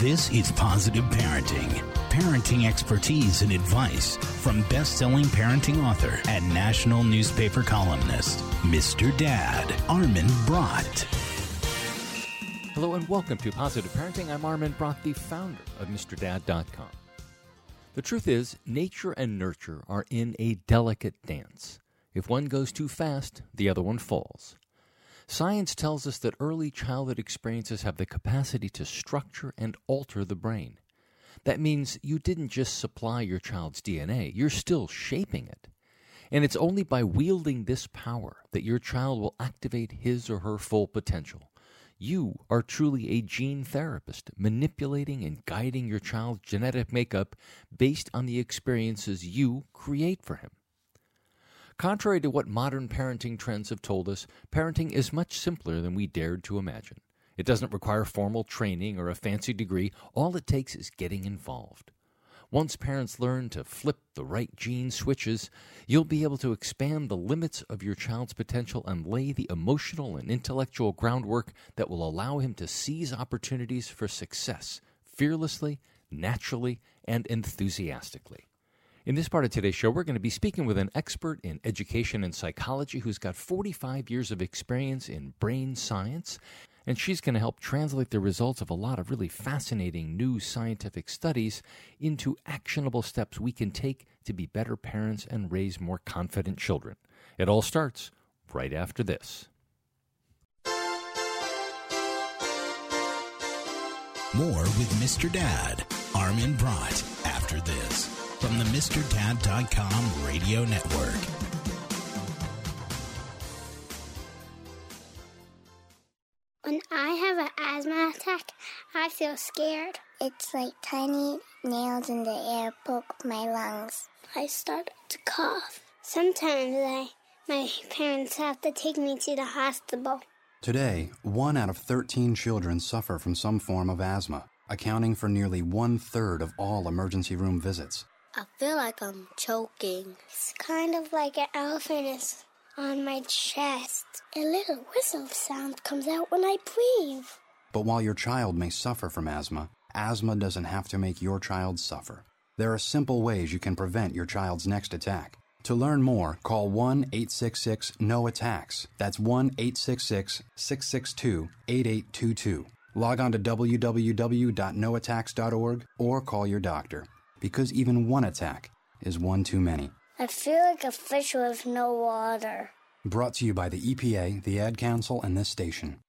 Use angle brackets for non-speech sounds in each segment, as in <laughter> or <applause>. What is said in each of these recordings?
This is Positive Parenting. Parenting expertise and advice from best selling parenting author and national newspaper columnist, Mr. Dad, Armin Brott. Hello and welcome to Positive Parenting. I'm Armin Brott, the founder of MrDad.com. The truth is, nature and nurture are in a delicate dance. If one goes too fast, the other one falls. Science tells us that early childhood experiences have the capacity to structure and alter the brain. That means you didn't just supply your child's DNA, you're still shaping it. And it's only by wielding this power that your child will activate his or her full potential. You are truly a gene therapist, manipulating and guiding your child's genetic makeup based on the experiences you create for him. Contrary to what modern parenting trends have told us, parenting is much simpler than we dared to imagine. It doesn't require formal training or a fancy degree, all it takes is getting involved. Once parents learn to flip the right gene switches, you'll be able to expand the limits of your child's potential and lay the emotional and intellectual groundwork that will allow him to seize opportunities for success fearlessly, naturally, and enthusiastically. In this part of today's show, we're going to be speaking with an expert in education and psychology who's got 45 years of experience in brain science. And she's going to help translate the results of a lot of really fascinating new scientific studies into actionable steps we can take to be better parents and raise more confident children. It all starts right after this. More with Mr. Dad, Armin Brott, after this from the MrDad.com radio network. When I have an asthma attack, I feel scared. It's like tiny nails in the air poke my lungs. I start to cough. Sometimes I, my parents have to take me to the hospital. Today, one out of 13 children suffer from some form of asthma, accounting for nearly one third of all emergency room visits. I feel like I'm choking. It's kind of like an elephant is on my chest. A little whistle sound comes out when I breathe. But while your child may suffer from asthma, asthma doesn't have to make your child suffer. There are simple ways you can prevent your child's next attack. To learn more, call 1 866 NO ATTACKS. That's 1 866 662 8822. Log on to www.noattacks.org or call your doctor because even one attack is one too many. I feel like a fish with no water. Brought to you by the EPA, the Ad Council, and this station.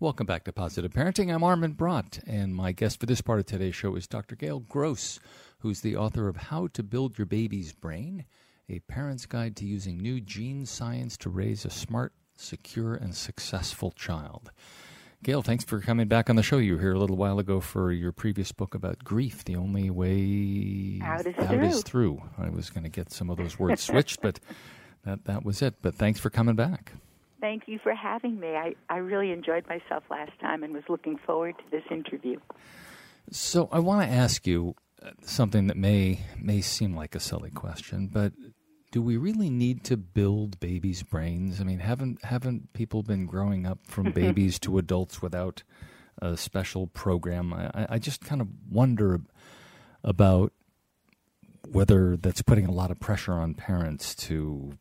Welcome back to Positive Parenting. I'm Armin Brott, and my guest for this part of today's show is Dr. Gail Gross, who's the author of How to Build Your Baby's Brain, a parent's guide to using new gene science to raise a smart, secure, and successful child. Gail, thanks for coming back on the show. You were here a little while ago for your previous book about grief. The only way out is, out through. is through. I was going to get some of those words switched, but <laughs> that that was it. But thanks for coming back. Thank you for having me. I, I really enjoyed myself last time and was looking forward to this interview. So I want to ask you uh, something that may may seem like a silly question, but do we really need to build babies' brains? I mean, haven't haven't people been growing up from mm-hmm. babies to adults without a special program? I, I just kind of wonder about whether that's putting a lot of pressure on parents to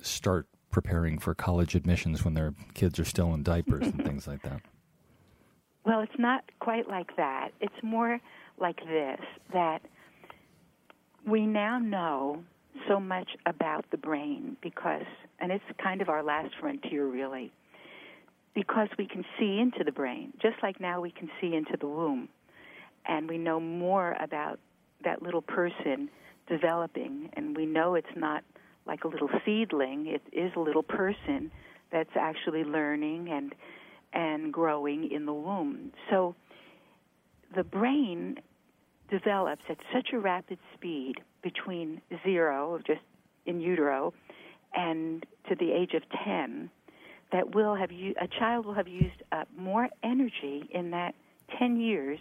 start preparing for college admissions when their kids are still in diapers and things like that. <laughs> Well, it's not quite like that. It's more like this that we now know so much about the brain because, and it's kind of our last frontier really, because we can see into the brain, just like now we can see into the womb. And we know more about that little person developing, and we know it's not like a little seedling, it is a little person that's actually learning and and growing in the womb. So the brain develops at such a rapid speed between zero, just in utero, and to the age of 10, that will have a child will have used up more energy in that 10 years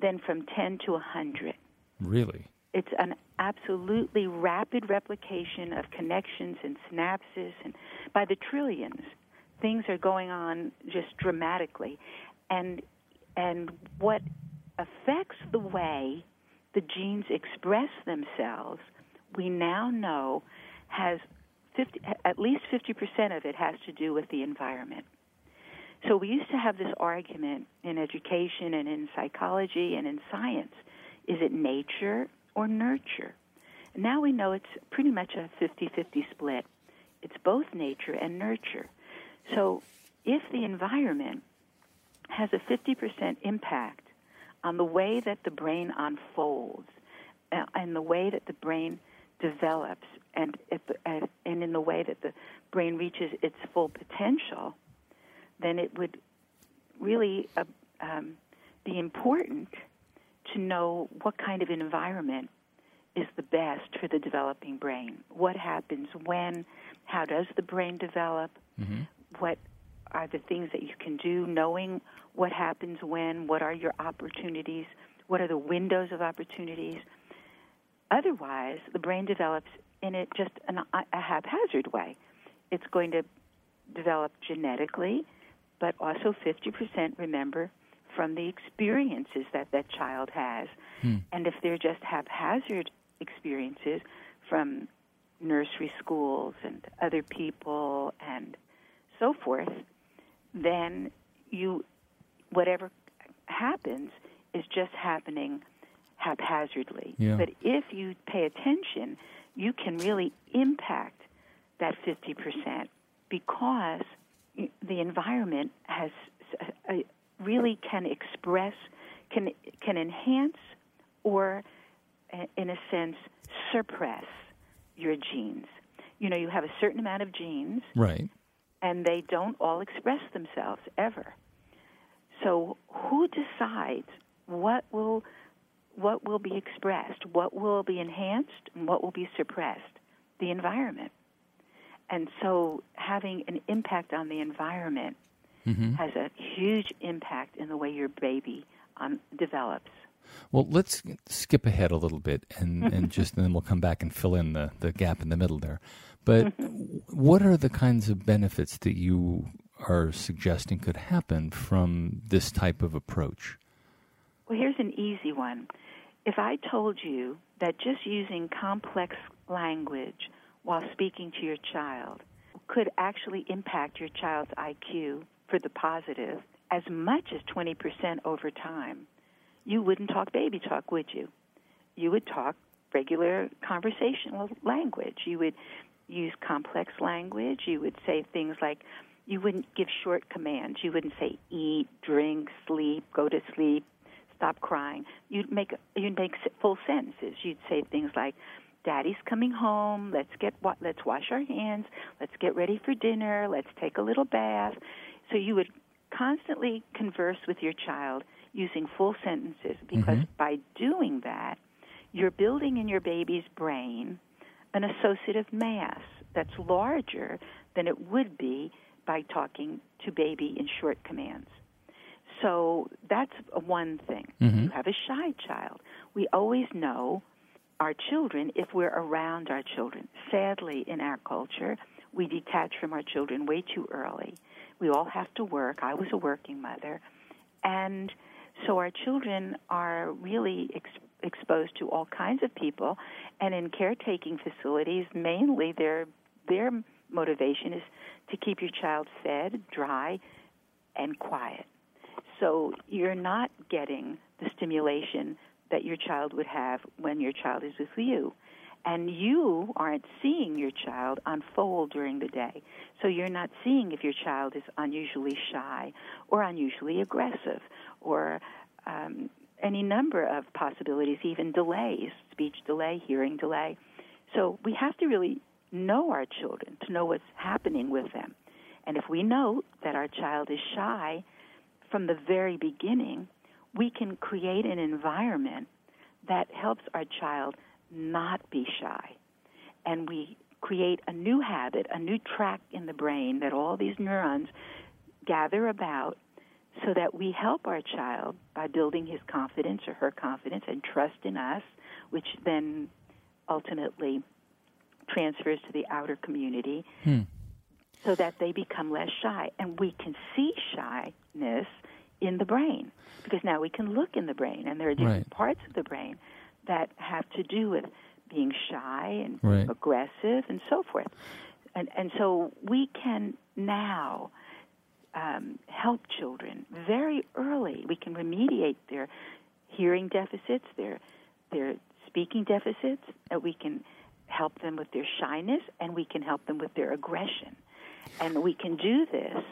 than from 10 to 100. Really? It's an absolutely rapid replication of connections and synapses, and by the trillions, things are going on just dramatically. And and what affects the way the genes express themselves, we now know has 50, at least 50% of it has to do with the environment. So we used to have this argument in education and in psychology and in science. Is it nature or nurture? Now we know it's pretty much a 50-50 split. It's both nature and nurture. So if the environment has a 50% impact on the way that the brain unfolds uh, and the way that the brain develops and, and in the way that the brain reaches its full potential, then it would really uh, um, be important to know what kind of environment is the best for the developing brain. What happens when? How does the brain develop? Mm-hmm. What are the things that you can do, knowing what happens when, what are your opportunities, what are the windows of opportunities. Otherwise, the brain develops in it just an, a haphazard way. It's going to develop genetically, but also 50% remember from the experiences that that child has. Hmm. And if they're just haphazard experiences from nursery schools and other people and so forth, then you whatever happens is just happening haphazardly. Yeah. But if you pay attention, you can really impact that 50% because the environment has uh, really can express can can enhance or uh, in a sense suppress your genes. You know, you have a certain amount of genes. Right and they don't all express themselves ever. So who decides what will what will be expressed, what will be enhanced, and what will be suppressed? The environment. And so having an impact on the environment mm-hmm. has a huge impact in the way your baby um, develops. Well, let's skip ahead a little bit and, <laughs> and just and then we'll come back and fill in the, the gap in the middle there. But mm-hmm. what are the kinds of benefits that you are suggesting could happen from this type of approach? Well, here's an easy one. If I told you that just using complex language while speaking to your child could actually impact your child's IQ for the positive as much as 20% over time, you wouldn't talk baby talk, would you? You would talk regular conversational language. You would use complex language. You would say things like, you wouldn't give short commands. You wouldn't say eat, drink, sleep, go to sleep, stop crying. You'd make you'd make full sentences. You'd say things like, "Daddy's coming home. Let's get wa- let's wash our hands. Let's get ready for dinner. Let's take a little bath." So you would constantly converse with your child using full sentences because mm-hmm. by doing that, you're building in your baby's brain an associative mass that's larger than it would be by talking to baby in short commands. So that's one thing. Mm-hmm. You have a shy child. We always know our children if we're around our children. Sadly, in our culture, we detach from our children way too early. We all have to work. I was a working mother. And so our children are really ex- exposed to all kinds of people, and in caretaking facilities, mainly their their motivation is to keep your child fed, dry, and quiet. So you're not getting the stimulation that your child would have when your child is with you. And you aren't seeing your child unfold during the day. So you're not seeing if your child is unusually shy or unusually aggressive or um, any number of possibilities, even delays, speech delay, hearing delay. So we have to really know our children to know what's happening with them. And if we know that our child is shy from the very beginning, we can create an environment that helps our child not be shy. And we create a new habit, a new track in the brain that all these neurons gather about so that we help our child by building his confidence or her confidence and trust in us, which then ultimately transfers to the outer community hmm. so that they become less shy. And we can see shyness in the brain because now we can look in the brain, and there are different Right. parts of the brain that have to do with being shy and Right. aggressive and so forth. And and so we can now um, help children very early. We can remediate their hearing deficits, their their speaking deficits. And we can help them with their shyness, and we can help them with their aggression. And we can do this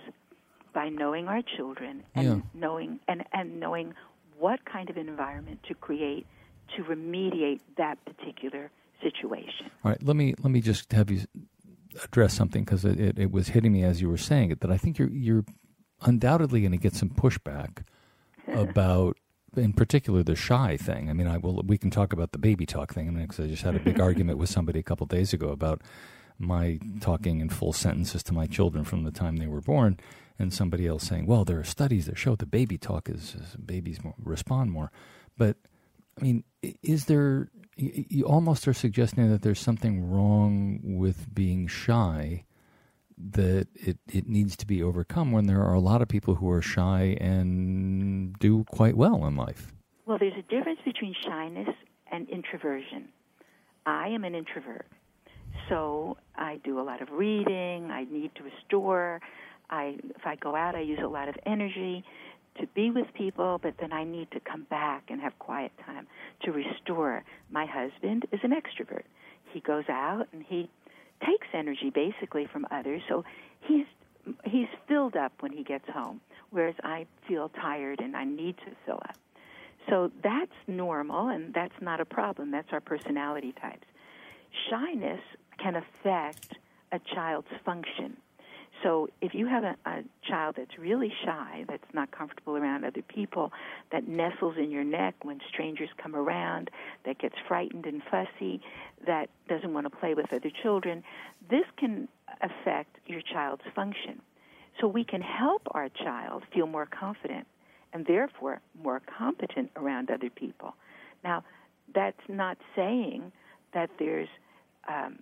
by knowing our children and Yeah. knowing and, and knowing what kind of environment to create to remediate that particular situation. All right, let me let me just have you address something because it, it, it was hitting me as you were saying it that I think you're you're undoubtedly going to get some pushback about, in particular, the shy thing. I mean, I will we can talk about the baby talk thing. I mean, because I just had a big <laughs> argument with somebody a couple days ago about my talking in full sentences to my children from the time they were born, and somebody else saying, "Well, there are studies that show the baby talk is, is babies more, respond more," but I mean, is there? You almost are suggesting that there's something wrong with being shy, that it it needs to be overcome. When there are a lot of people who are shy and do quite well in life. Well, there's a difference between shyness and introversion. I am an introvert. So I do a lot of reading, I need to restore. I if I go out, I use a lot of energy to be with people, but then I need to come back and have quiet time to restore. My husband is an extrovert. He goes out and he takes energy basically from others, so he's he's filled up when he gets home, whereas I feel tired and I need to fill up. So that's normal and that's not a problem. That's our personality types. Shyness can affect a child's function. So if you have a, a child that's really shy, that's not comfortable around other people, that nestles in your neck when strangers come around, that gets frightened and fussy, that doesn't want to play with other children, this can affect your child's function. So we can help our child feel more confident and therefore more competent around other people. Now, that's not saying that there's um,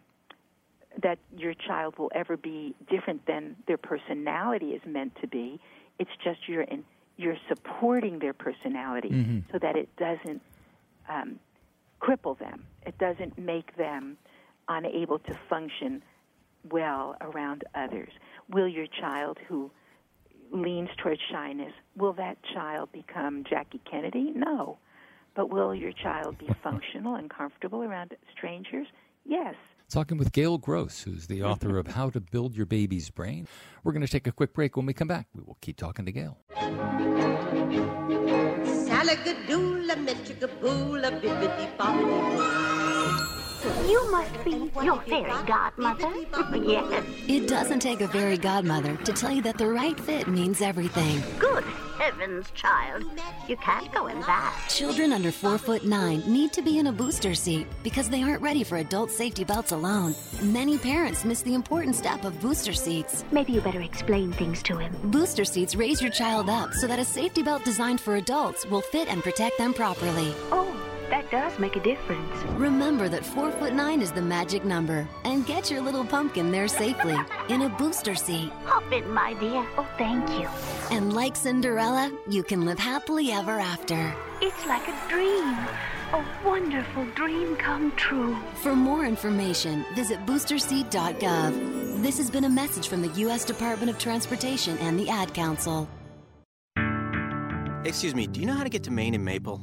that your child will ever be different than their personality is meant to be. It's just you're in, you're supporting their personality so that it doesn't um, cripple them. It doesn't make them unable to function well around others. Will your child who leans towards shyness, will that child become Jackie Kennedy? No. But will your child be <laughs> functional and comfortable around strangers? Yes. Talking with Gail Gross, who's the author of How to Build Your Baby's Brain. We're going to take a quick break. When we come back, we will keep talking to Gail. Salagadoola, metchigaboola, bibbidi bobbidi You must be your fairy godmother. <laughs> yes. It doesn't take a fairy godmother to tell you that the right fit means everything. Good heavens, child. You can't go in that. Children under four foot nine need to be in a booster seat because they aren't ready for adult safety belts alone. Many parents miss the important step of booster seats. Maybe you better explain things to him. Booster seats raise your child up so that a safety belt designed for adults will fit and protect them properly. Oh, that does make a difference. Remember that four foot nine is the magic number and get your little pumpkin there safely in a booster seat. Hop in, my dear. Oh, thank you. And like Cinderella, you can live happily ever after. It's like a dream. A wonderful dream come true. For more information, visit boosterseat.gov. This has been a message from the U.S. Department of Transportation and the Ad Council. Excuse me, do you know how to get to Main and Maple?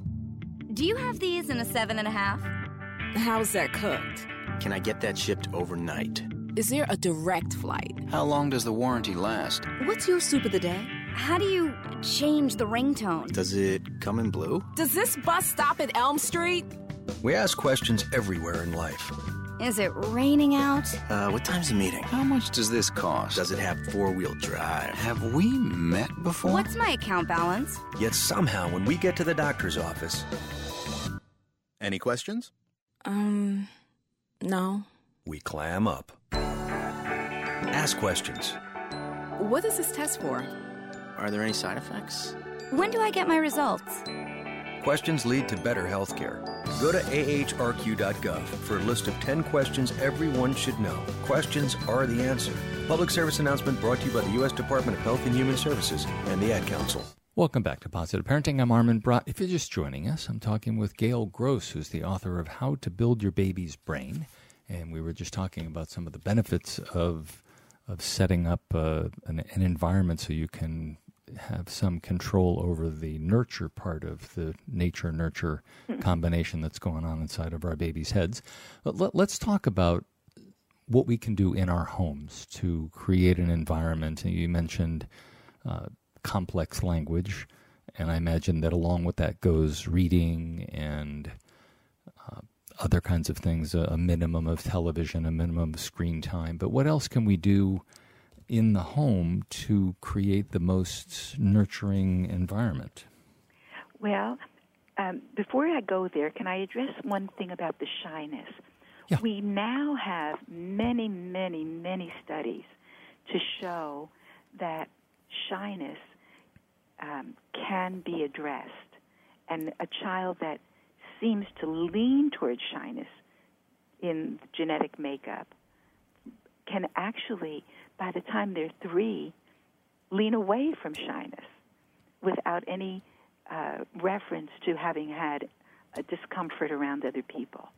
Do you have these in a seven and a half? How's that cooked? Can I get that shipped overnight? Is there a direct flight? How long does the warranty last? What's your soup of the day? How do you change the ringtone? Does it come in blue? Does this bus stop at Elm Street? We ask questions everywhere in life. Is it raining out? Uh, what time's the meeting? How much does this cost? Does it have four wheel drive? Have we met before? What's my account balance? Yet somehow, when we get to the doctor's office. Any questions? Um, no. We clam up. Ask questions. What is this test for? Are there any side effects? When do I get my results? Questions lead to better healthcare. Go to ahrq.gov for a list of 10 questions everyone should know. Questions are the answer. Public service announcement brought to you by the U.S. Department of Health and Human Services and the Ad Council. Welcome back to Positive Parenting. I'm Armin Brott. If you're just joining us, I'm talking with Gail Gross, who's the author of How to Build Your Baby's Brain. And we were just talking about some of the benefits of of setting up uh, an, an environment so you can have some control over the nurture part of the nature nurture combination that's going on inside of our babies' heads. But let, us talk about what we can do in our homes to create an environment. And you mentioned uh, complex language. And I imagine that along with that goes reading and uh, other kinds of things, a, a, minimum of television, a minimum of screen time. But what else can we do in the home to create the most nurturing environment? Well, um, before I go there, can I address one thing about the shyness? Yeah. We now have many, many, many studies to show that shyness um, can be addressed. And a child that seems to lean towards shyness in genetic makeup can actually, by the time they're three, lean away from shyness without any uh, reference to having had a discomfort around other people.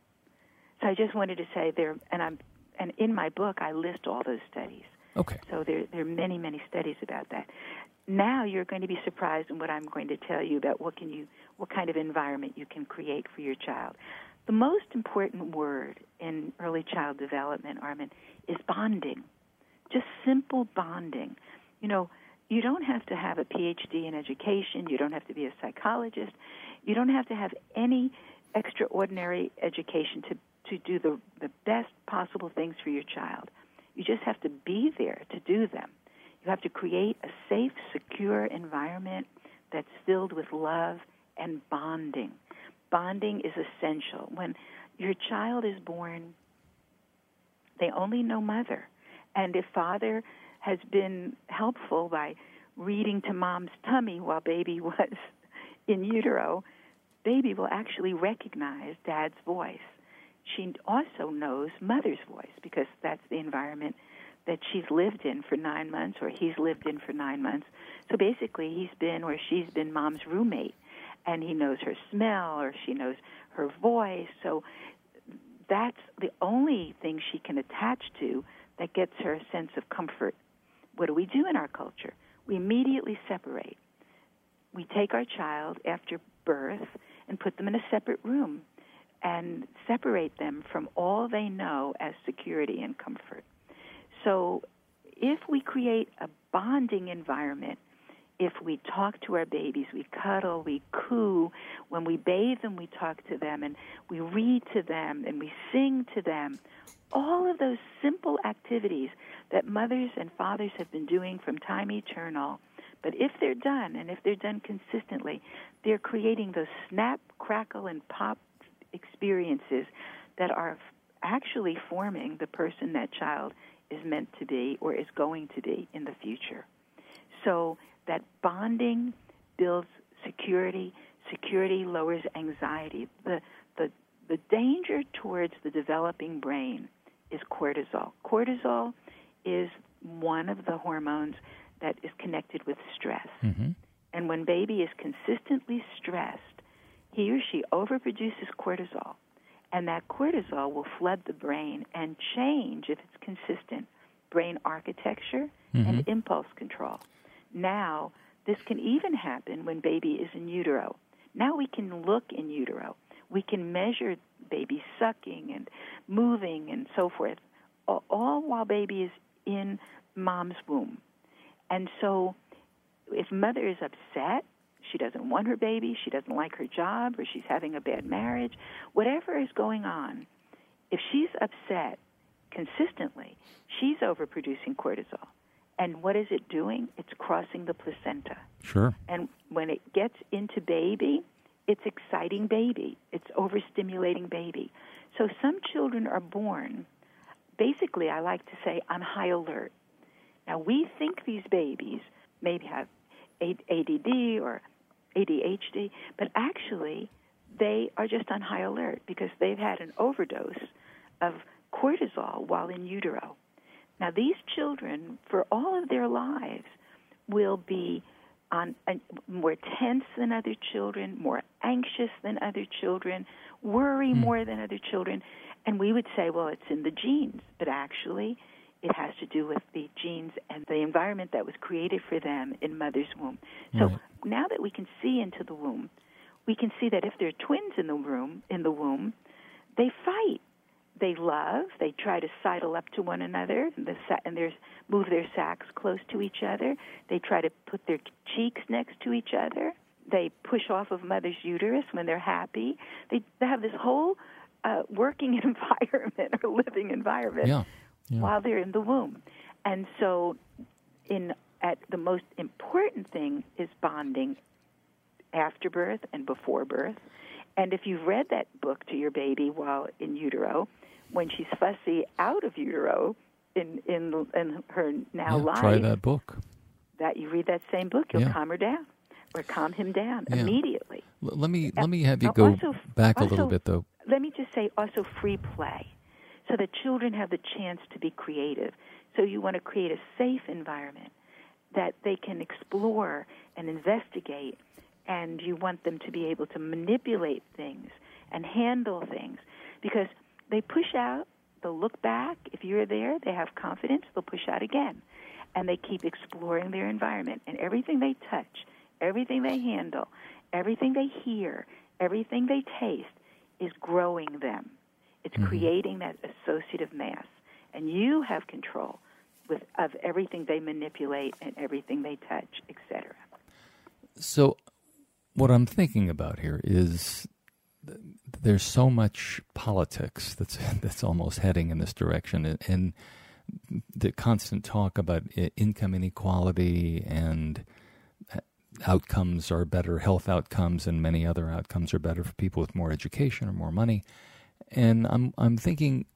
So I just wanted to say there, and I'm, and in my book I list all those studies. Okay. So there, there are many, many studies about that now you're going to be surprised in what I'm going to tell you about what can you what kind of environment you can create for your child. The most important word in early child development, Armin, is bonding. Just simple bonding. You know, you don't have to have a PhD in education, you don't have to be a psychologist, you don't have to have any extraordinary education to to do the the best possible things for your child. You just have to be there to do them. You have to create a safe, secure environment that's filled with love and bonding. Bonding is essential. When your child is born, they only know mother. And if father has been helpful by reading to mom's tummy while baby <laughs> was in utero, baby will actually recognize dad's voice. She also knows mother's voice because that's the environment that she's lived in for nine months or he's lived in for nine months. So basically, he's been or she's been mom's roommate, and he knows her smell or she knows her voice. So that's the only thing she can attach to that gets her a sense of comfort. What do we do in our culture? We immediately separate. We take our child after birth and put them in a separate room and separate them from all they know as security and comfort. So if we create a bonding environment, if we talk to our babies, we cuddle, we coo, when we bathe them, we talk to them, and we read to them, and we sing to them, all of those simple activities that mothers and fathers have been doing from time eternal. But if they're done, and if they're done consistently, they're creating those snap, crackle, and pop experiences that are actually forming the person that child is meant to be or is going to be in the future. So that bonding builds security. Security lowers anxiety. The, the, the danger towards the developing brain is cortisol. Cortisol is one of the hormones that is connected with stress. Mm-hmm. And when baby is consistently stressed, he or she overproduces cortisol and that cortisol will flood the brain and change, if it's consistent, brain architecture mm-hmm. and impulse control. Now, this can even happen when baby is in utero. Now we can look in utero. We can measure baby sucking and moving and so forth, all while baby is in mom's womb. And so, if mother is upset she doesn't want her baby, she doesn't like her job, or she's having a bad marriage, whatever is going on, if she's upset consistently, she's overproducing cortisol. And what is it doing? It's crossing the placenta. Sure. And when it gets into baby, it's exciting baby. It's overstimulating baby. So some children are born, basically, I like to say, on high alert. Now, we think these babies maybe have ADD or ADHD, but actually they are just on high alert because they've had an overdose of cortisol while in utero. Now, these children, for all of their lives, will be on uh, more tense than other children, more anxious than other children, worry more than other children. And we would say, well, it's in the genes, but actually, it has to do with the genes and the environment that was created for them in mother's womb. So Right. now that we can see into the womb, we can see that if there are twins in the room in the womb, they fight. They love. They try to sidle up to one another, and, the and there's move their sacks close to each other. They try to put their cheeks next to each other. They push off of mother's uterus when they're happy. They, they have this whole uh, working <laughs> environment or living environment Yeah. Yeah. while they're in the womb. And so, in at the most important thing is bonding after birth and before birth. And if you've read that book to your baby while in utero, when she's fussy out of utero in in in her now Yeah, life, try that book. that you read that same book, you'll Yeah. calm her down or calm him down Yeah. immediately. L- let me let me have you Now, go also- back a little bit though. Let me just say also free play so that children have the chance to be creative. So you want to create a safe environment that they can explore and investigate and you want them to be able to manipulate things and handle things because they push out, they'll look back. If you're there, they have confidence, they'll push out again. And they keep exploring their environment. And everything they touch, everything they handle, everything they hear, everything they taste is growing them. It's creating that associative mass. And you have control with, of everything they manipulate and everything they touch, etc. So, what I'm thinking about here is th- there's so much politics that's <laughs> that's almost heading in this direction, and, and the constant talk about i- income inequality and uh, outcomes are better, health outcomes, and many other outcomes are better for people with more education or more money. And I'm I'm thinking,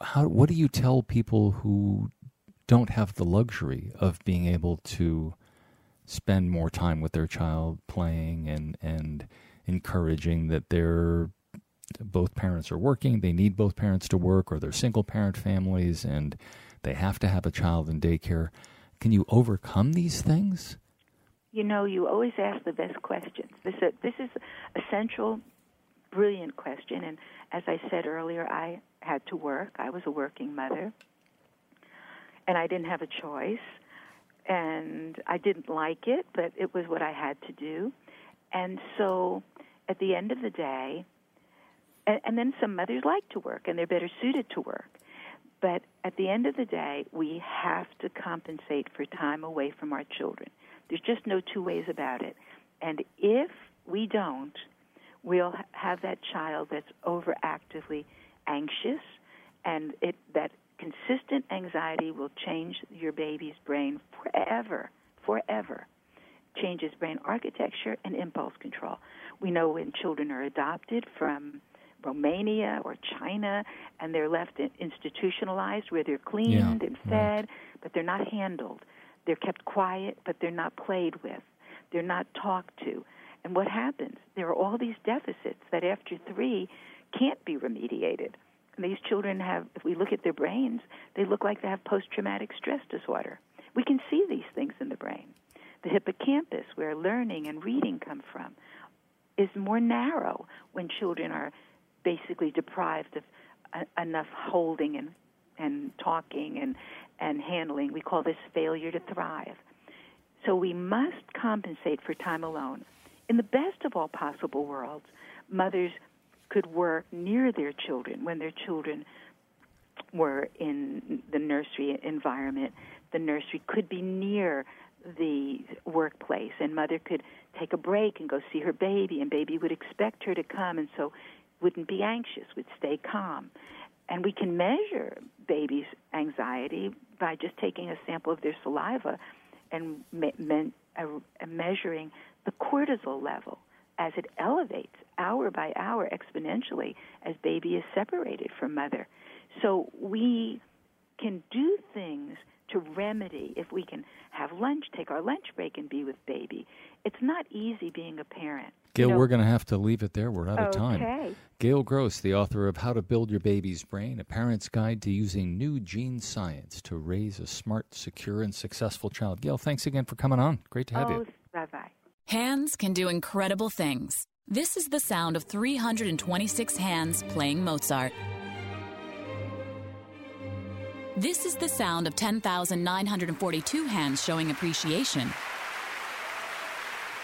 how what do you tell people who don't have the luxury of being able to spend more time with their child playing and and encouraging that they're both parents are working they need both parents to work or they're single parent families and they have to have a child in daycare can you overcome these things You know, you always ask the best questions. This is, this is a central, brilliant question. And as I said earlier, I had to work. I was a working mother, and I didn't have a choice. And I didn't like it, but it was what I had to do. And so, at the end of the day, and, and then some mothers like to work, and they're better suited to work. But at the end of the day, we have to compensate for time away from our children. There's just no two ways about it. And if we don't, we'll have that child that's overactively anxious, and it, that consistent anxiety will change your baby's brain forever, forever. Changes brain architecture and impulse control. We know when children are adopted from Romania or China and they're left institutionalized where they're cleaned Yeah, and fed, but they're not handled. They're kept quiet, but they're not played with. They're not talked to. And what happens? There are all these deficits that after three can't be remediated. And these children have, if we look at their brains, they look like they have post traumatic stress disorder. We can see these things in the brain. The hippocampus, where learning and reading come from, is more narrow when children are basically deprived of enough holding and and talking and and handling. We call this failure to thrive. So we must compensate for time alone. In the best of all possible worlds, mothers could work near their children when their children were in the nursery environment. The nursery could be near the workplace, and mother could take a break and go see her baby, and baby would expect her to come, and so wouldn't be anxious, would stay calm. And we can measure babies' anxiety by just taking a sample of their saliva and me- men- uh, measuring the cortisol level as it elevates hour by hour exponentially as baby is separated from mother. So we can do things to remedy if we can have lunch, take our lunch break and be with baby. It's not easy being a parent. gail You know- we're going to have to leave it there we're out of time Okay. gail gross the author of how to build your baby's brain a parent's guide to using new gene science to raise a smart secure and successful child gail thanks again for coming on great to have oh, you I Hands can do incredible things. This is the sound of 326 hands playing Mozart. This is the sound of 10,942 hands showing appreciation.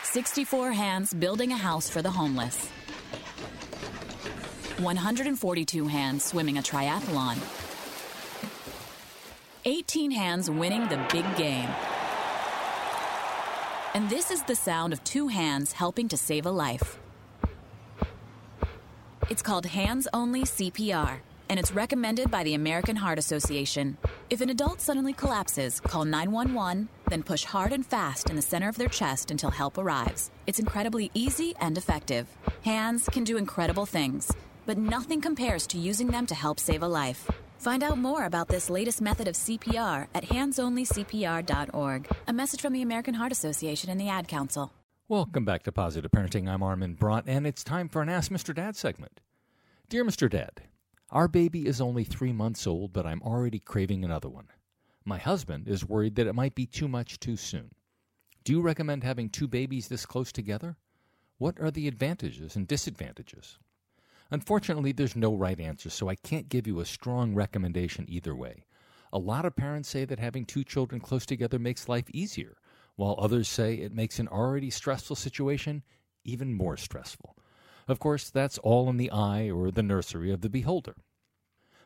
64 hands building a house for the homeless. 142 hands swimming a triathlon. 18 hands winning the big game. And this is the sound of two hands helping to save a life. It's called Hands Only CPR, and it's recommended by the American Heart Association. If an adult suddenly collapses, call 911, then push hard and fast in the center of their chest until help arrives. It's incredibly easy and effective. Hands can do incredible things, but nothing compares to using them to help save a life. Find out more about this latest method of CPR at handsonlycpr.org. A message from the American Heart Association and the Ad Council. Welcome back to Positive Parenting. I'm Armin Brott, and it's time for an Ask Mr. Dad segment. Dear Mr. Dad, our baby is only three months old, but I'm already craving another one. My husband is worried that it might be too much too soon. Do you recommend having two babies this close together? What are the advantages and disadvantages? Unfortunately, there's no right answer, so I can't give you a strong recommendation either way. A lot of parents say that having two children close together makes life easier, while others say it makes an already stressful situation even more stressful. Of course, that's all in the eye or the nursery of the beholder.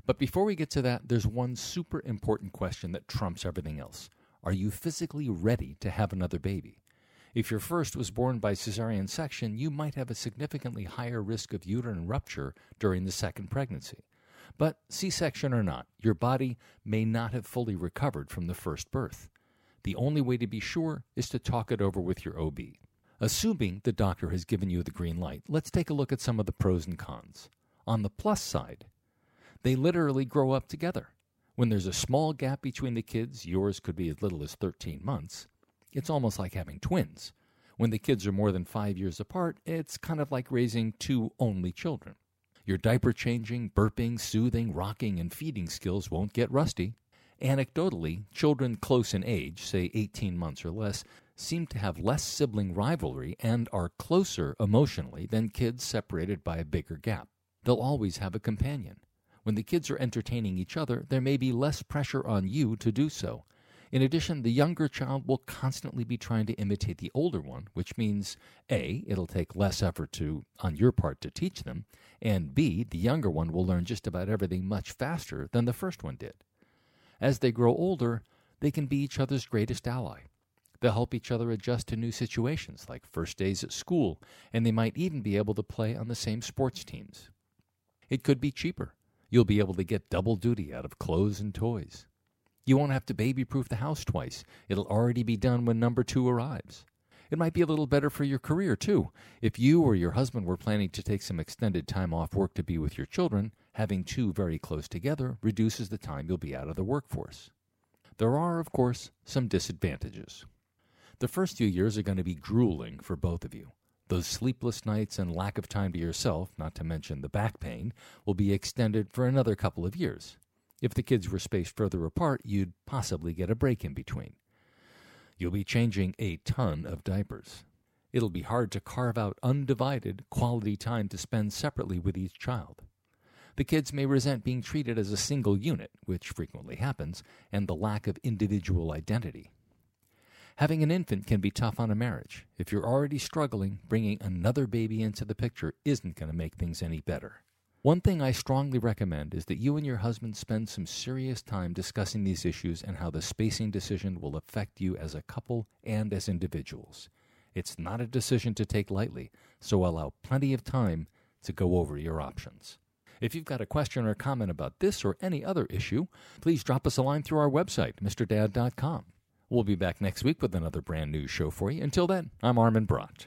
But before we get to that, there's one super important question that trumps everything else. Are you physically ready to have another baby? If your first was born by cesarean section, you might have a significantly higher risk of uterine rupture during the second pregnancy. But C section or not, your body may not have fully recovered from the first birth. The only way to be sure is to talk it over with your OB. Assuming the doctor has given you the green light, let's take a look at some of the pros and cons. On the plus side, they literally grow up together. When there's a small gap between the kids, yours could be as little as 13 months, it's almost like having twins. When the kids are more than five years apart, it's kind of like raising two only children. Your diaper changing, burping, soothing, rocking, and feeding skills won't get rusty. Anecdotally, children close in age, say 18 months or less, seem to have less sibling rivalry and are closer emotionally than kids separated by a bigger gap. They'll always have a companion. When the kids are entertaining each other, there may be less pressure on you to do so. In addition, the younger child will constantly be trying to imitate the older one, which means A, it'll take less effort to on your part to teach them, and B, the younger one will learn just about everything much faster than the first one did. As they grow older, they can be each other's greatest ally. They'll help each other adjust to new situations like first days at school, and they might even be able to play on the same sports teams. It could be cheaper. You'll be able to get double duty out of clothes and toys. You won't have to baby proof the house twice. It'll already be done when number two arrives. It might be a little better for your career, too. If you or your husband were planning to take some extended time off work to be with your children, having two very close together reduces the time you'll be out of the workforce. There are, of course, some disadvantages. The first few years are going to be grueling for both of you. Those sleepless nights and lack of time to yourself, not to mention the back pain, will be extended for another couple of years. If the kids were spaced further apart, you'd possibly get a break in between. You'll be changing a ton of diapers. It'll be hard to carve out undivided, quality time to spend separately with each child. The kids may resent being treated as a single unit, which frequently happens, and the lack of individual identity. Having an infant can be tough on a marriage. If you're already struggling, bringing another baby into the picture isn't going to make things any better. One thing I strongly recommend is that you and your husband spend some serious time discussing these issues and how the spacing decision will affect you as a couple and as individuals. It's not a decision to take lightly, so allow plenty of time to go over your options. If you've got a question or comment about this or any other issue, please drop us a line through our website, MrDad.com. We'll be back next week with another brand new show for you. Until then, I'm Armin Brott.